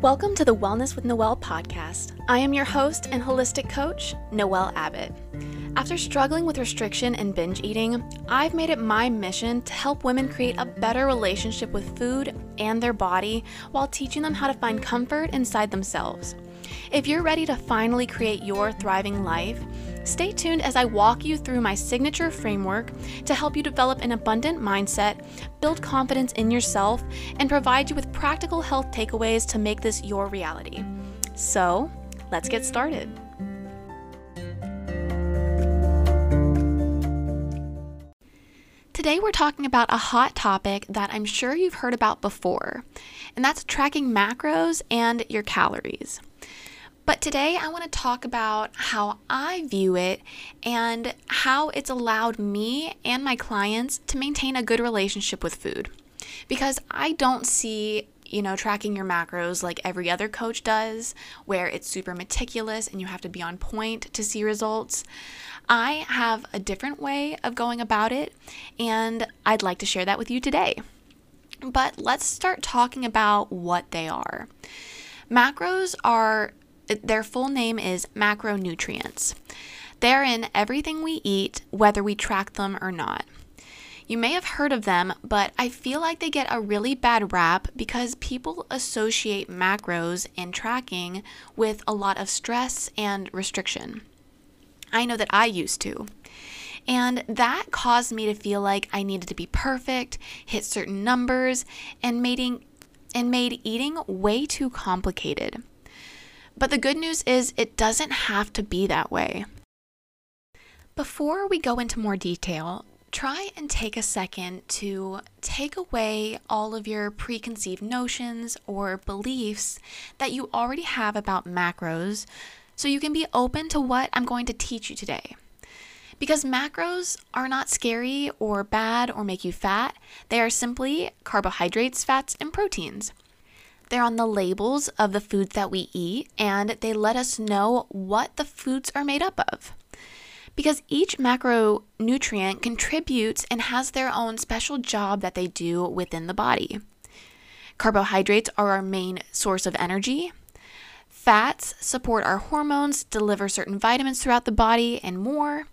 Welcome to the Wellness with Noel podcast. I am your host and holistic coach, Noel Abbott. After struggling with restriction and binge eating, I've made it my mission to help women create a better relationship with food and their body while teaching them how to find comfort inside themselves. If you're ready to finally create your thriving life, Stay tuned as I walk you through my signature framework to help you develop an abundant mindset, build confidence in yourself, and provide you with practical health takeaways to make this your reality. So, let's get started. Today, we're talking about a hot topic that I'm sure you've heard about before, and that's tracking macros and your calories. But today I want to talk about how I view it and how it's allowed me and my clients to maintain a good relationship with food. Because I don't see you know, tracking your macros like every other coach does, where it's super meticulous and you have to be on point to see results. I have a different way of going about it, and I'd like to share that with you today. But let's start talking about what they are. Macros are their full name is macronutrients. They're in everything we eat, whether we track them or not. You may have heard of them, but I feel like they get a really bad rap because people associate macros and tracking with a lot of stress and restriction. I know that I used to. And that caused me to feel like I needed to be perfect, hit certain numbers, and making and made eating way too complicated. But the good news is it doesn't have to be that way. Before we go into more detail, try and take a second to take away all of your preconceived notions or beliefs that you already have about macros so you can be open to what I'm going to teach you today. Because macros are not scary or bad or make you fat, they are simply carbohydrates, fats, and proteins. They're on the labels of the foods that we eat, and they let us know what the foods are made up of. Because each macronutrient contributes and has their own special job that they do within the body. Carbohydrates are our main source of energy. Fats support our hormones, deliver certain vitamins throughout the body, and more.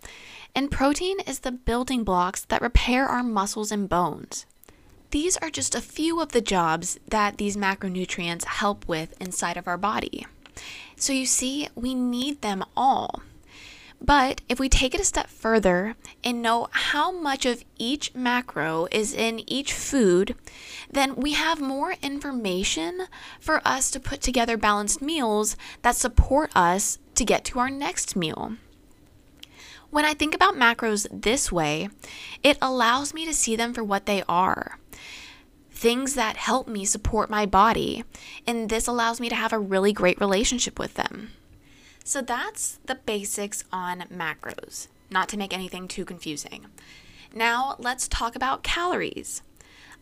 And protein is the building blocks that repair our muscles and bones. These are just a few of the jobs that these macronutrients help with inside of our body. So you see, we need them all. But if we take it a step further and know how much of each macro is in each food, then we have more information for us to put together balanced meals that support us to get to our next meal. When I think about macros this way, it allows me to see them for what they are things that help me support my body, and this allows me to have a really great relationship with them. So that's the basics on macros, not to make anything too confusing. Now let's talk about calories.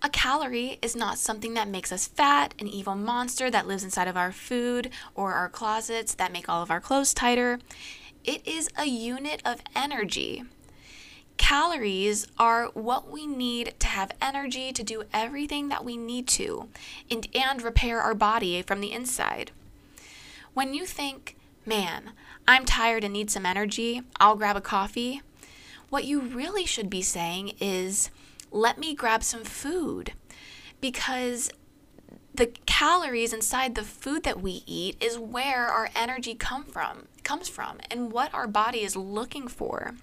A calorie is not something that makes us fat, an evil monster that lives inside of our food or our closets that make all of our clothes tighter. It is a unit of energy. Calories are what we need to have energy to do everything that we need to and, and repair our body from the inside. When you think, man, I'm tired and need some energy, I'll grab a coffee, what you really should be saying is, let me grab some food. Because the calories inside the food that we eat is where our energy come from comes from and what our body is looking for.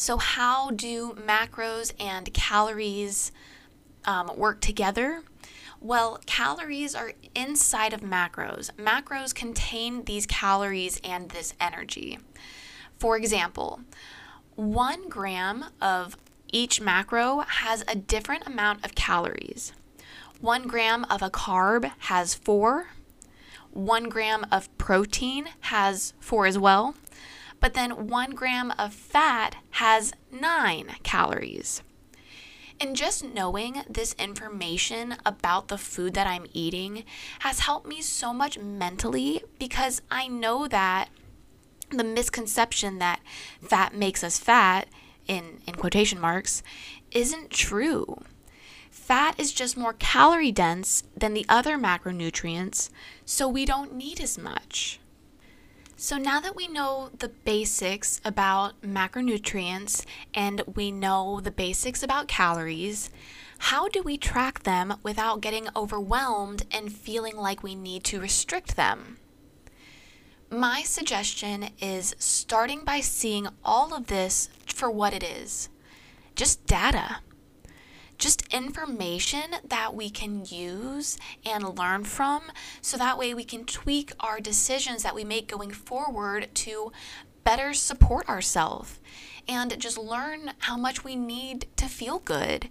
So how do macros and calories um, work together? Well, calories are inside of macros. Macros contain these calories and this energy. For example, one gram of each macro has a different amount of calories. One gram of a carb has four. One gram of protein has four as well. But then one gram of fat has nine calories. And just knowing this information about the food that I'm eating has helped me so much mentally because I know that the misconception that fat makes us fat, in, in quotation marks, isn't true Fat is just more calorie dense than the other macronutrients, so we don't need as much. So, now that we know the basics about macronutrients and we know the basics about calories, how do we track them without getting overwhelmed and feeling like we need to restrict them? My suggestion is starting by seeing all of this for what it is just data just information that we can use and learn from so that way we can tweak our decisions that we make going forward to better support ourselves and just learn how much we need to feel good.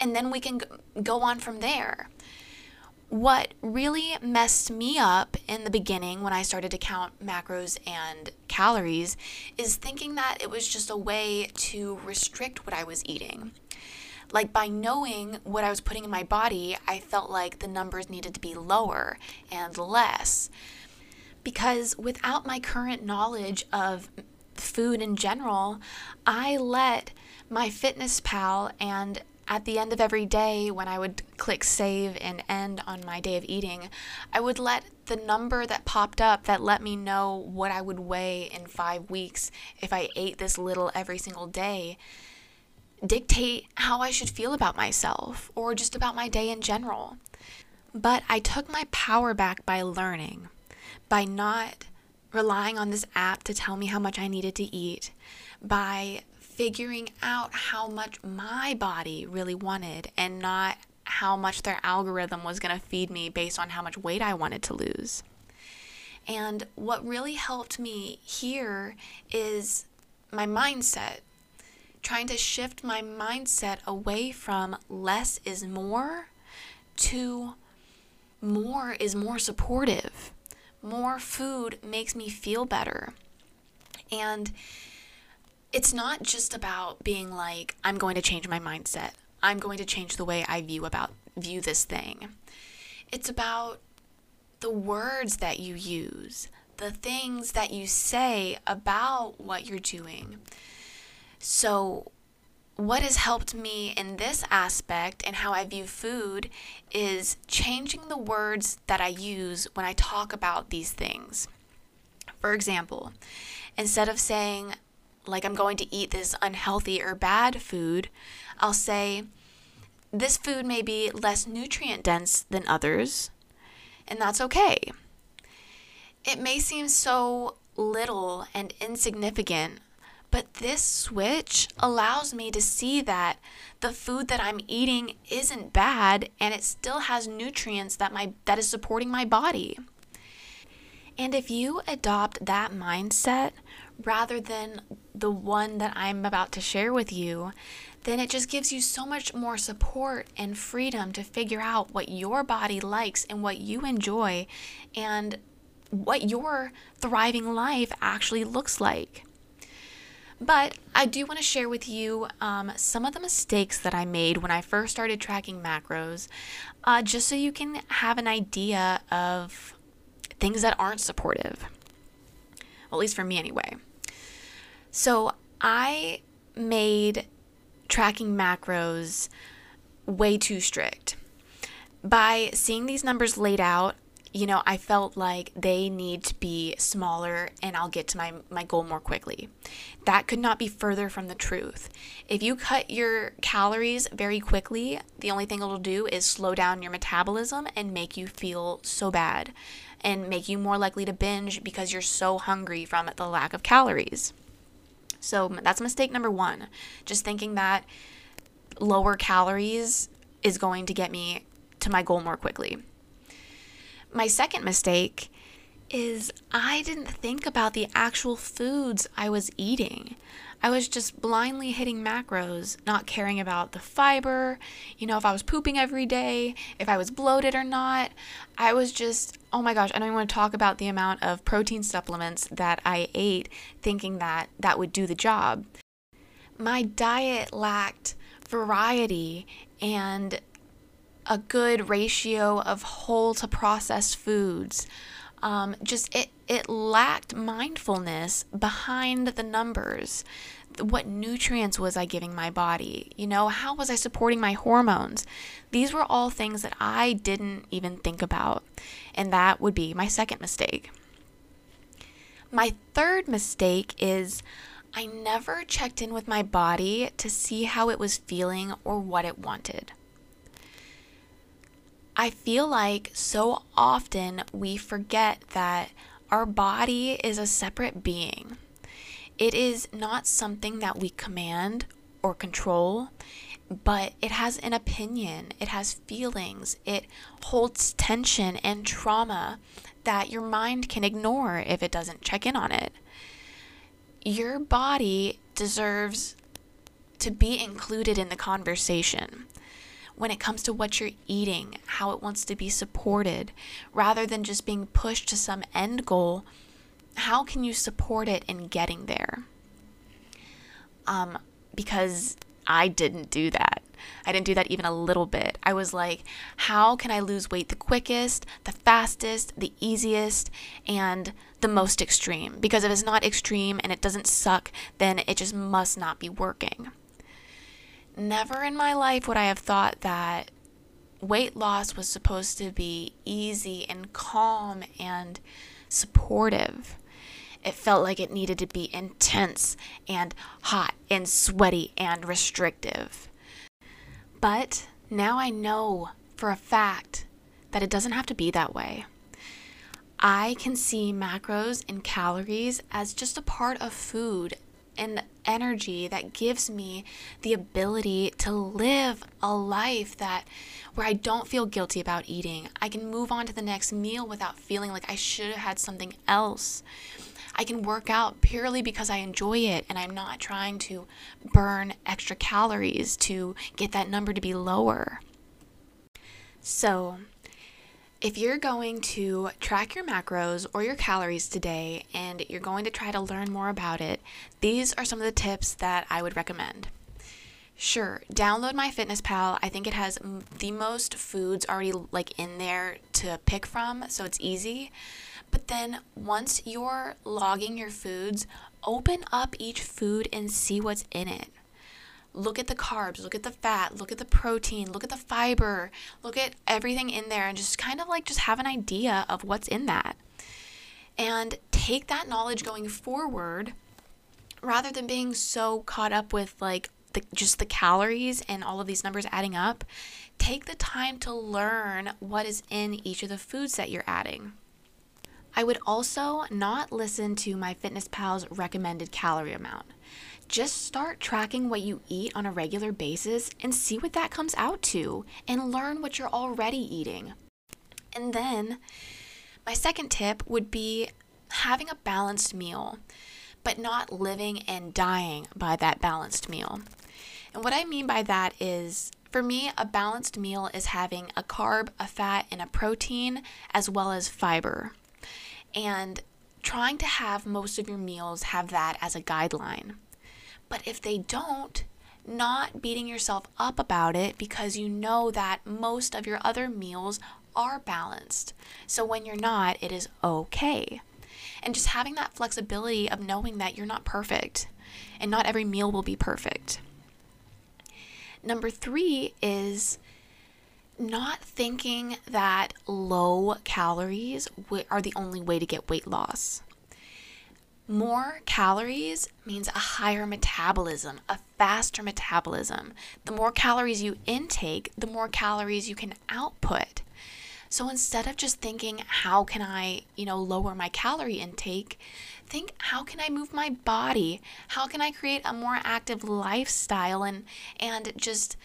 And then we can go on from there. What really messed me up in the beginning when I started to count macros and calories is thinking that it was just a way to restrict what I was eating. Like by knowing what I was putting in my body, I felt like the numbers needed to be lower and less. Because without my current knowledge of food in general, I let MyFitnessPal and at the end of every day when I would click save and end on my day of eating, I would let the number that popped up that let me know what I would weigh in five weeks if I ate this little every single day dictate how I should feel about myself or just about my day in general. But I took my power back by learning, by not relying on this app to tell me how much I needed to eat, by figuring out how much my body really wanted and not how much their algorithm was going to feed me based on how much weight I wanted to lose. And what really helped me here is my mindset trying to shift my mindset away from less is more to more is more supportive. More food makes me feel better. And it's not just about being like I'm going to change my mindset. I'm going to change the way I view about view this thing. It's about the words that you use, the things that you say about what you're doing. So, what has helped me in this aspect and how I view food is changing the words that I use when I talk about these things. For example, instead of saying, like, I'm going to eat this unhealthy or bad food, I'll say, this food may be less nutrient dense than others, and that's okay. It may seem so little and insignificant but this switch allows me to see that the food that I'm eating isn't bad and it still has nutrients that my that is supporting my body. And if you adopt that mindset rather than the one that I'm about to share with you, then it just gives you so much more support and freedom to figure out what your body likes and what you enjoy and what your thriving life actually looks like. But I do want to share with you um, some of the mistakes that I made when I first started tracking macros, uh, just so you can have an idea of things that aren't supportive. Well, at least for me, anyway. So I made tracking macros way too strict. By seeing these numbers laid out, you know, I felt like they need to be smaller and I'll get to my, my goal more quickly. That could not be further from the truth. If you cut your calories very quickly, the only thing it'll do is slow down your metabolism and make you feel so bad and make you more likely to binge because you're so hungry from the lack of calories. So that's mistake number one. Just thinking that lower calories is going to get me to my goal more quickly. My second mistake is I didn't think about the actual foods I was eating. I was just blindly hitting macros, not caring about the fiber, you know, if I was pooping every day, if I was bloated or not. I was just, oh my gosh, I don't even want to talk about the amount of protein supplements that I ate thinking that that would do the job. My diet lacked variety and a good ratio of whole to processed foods. Um, just it it lacked mindfulness behind the numbers. what nutrients was I giving my body? You know, how was I supporting my hormones? These were all things that I didn't even think about. And that would be my second mistake. My third mistake is I never checked in with my body to see how it was feeling or what it wanted. I feel like so often we forget that our body is a separate being. It is not something that we command or control, but it has an opinion, it has feelings, it holds tension and trauma that your mind can ignore if it doesn't check in on it. Your body deserves to be included in the conversation when it comes to what you're eating, how it wants to be supported, rather than just being pushed to some end goal. How can you support it in getting there? Um, because I didn't do that. I didn't do that even a little bit. I was like, how can I lose weight the quickest, the fastest, the easiest, and the most extreme? Because if it's not extreme and it doesn't suck, then it just must not be working. Never in my life would I have thought that weight loss was supposed to be easy and calm and supportive. It felt like it needed to be intense and hot and sweaty and restrictive. But now I know for a fact that it doesn't have to be that way. I can see macros and calories as just a part of food and energy that gives me the ability to live a life that where I don't feel guilty about eating. I can move on to the next meal without feeling like I should have had something else. I can work out purely because I enjoy it and I'm not trying to burn extra calories to get that number to be lower. So, if you're going to track your macros or your calories today and you're going to try to learn more about it, these are some of the tips that I would recommend. Sure, download MyFitnessPal. I think it has the most foods already like in there to pick from, so it's easy. But then once you're logging your foods, open up each food and see what's in it look at the carbs, look at the fat, look at the protein, look at the fiber, look at everything in there and just kind of like just have an idea of what's in that. And take that knowledge going forward rather than being so caught up with like the, just the calories and all of these numbers adding up. Take the time to learn what is in each of the foods that you're adding. I would also not listen to MyFitnessPal's recommended calorie amount. Just start tracking what you eat on a regular basis and see what that comes out to and learn what you're already eating. And then, my second tip would be having a balanced meal, but not living and dying by that balanced meal. And what I mean by that is for me, a balanced meal is having a carb, a fat, and a protein, as well as fiber. And trying to have most of your meals have that as a guideline. But if they don't, not beating yourself up about it because you know that most of your other meals are balanced. So when you're not, it is okay. And just having that flexibility of knowing that you're not perfect and not every meal will be perfect. Number three is not thinking that low calories are the only way to get weight loss. More calories means a higher metabolism, a faster metabolism. The more calories you intake, the more calories you can output. So instead of just thinking, how can I, you know, lower my calorie intake, think, how can I move my body? How can I create a more active lifestyle and and just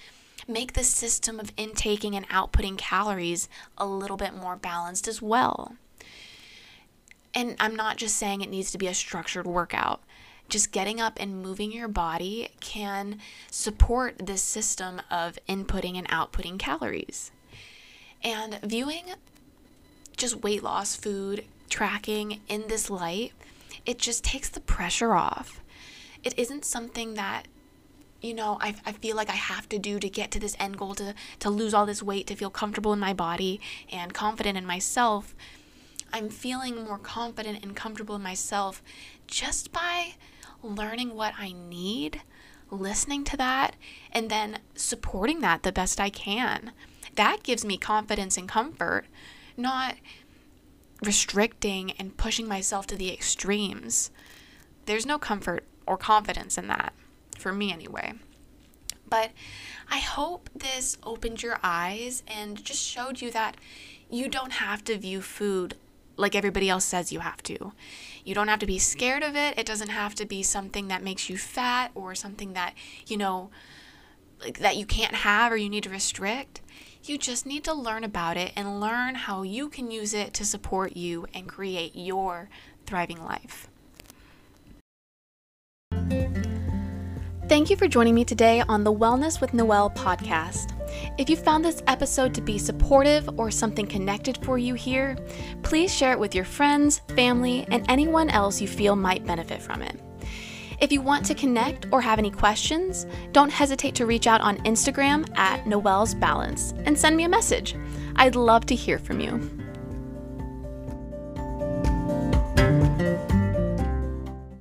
make the system of intaking and outputting calories a little bit more balanced as well. And I'm not just saying it needs to be a structured workout. Just getting up and moving your body can support this system of inputting and outputting calories. And viewing just weight loss food tracking in this light, it just takes the pressure off. It isn't something that you know I, I feel like i have to do to get to this end goal to, to lose all this weight to feel comfortable in my body and confident in myself I'm feeling more confident and comfortable in myself just by learning what I need, listening to that, and then supporting that the best I can. That gives me confidence and comfort, not restricting and pushing myself to the extremes. There's no comfort or confidence in that, for me anyway. But I hope this opened your eyes and just showed you that you don't have to view food like everybody else says you have to. You don't have to be scared of it. It doesn't have to be something that makes you fat or something that, you know, like that you can't have or you need to restrict. You just need to learn about it and learn how you can use it to support you and create your thriving life. Thank you for joining me today on the Wellness with Noel podcast. If you found this episode to be supportive or something connected for you here, please share it with your friends, family, and anyone else you feel might benefit from it. If you want to connect or have any questions, don't hesitate to reach out on Instagram at Noel's Balance and send me a message. I'd love to hear from you.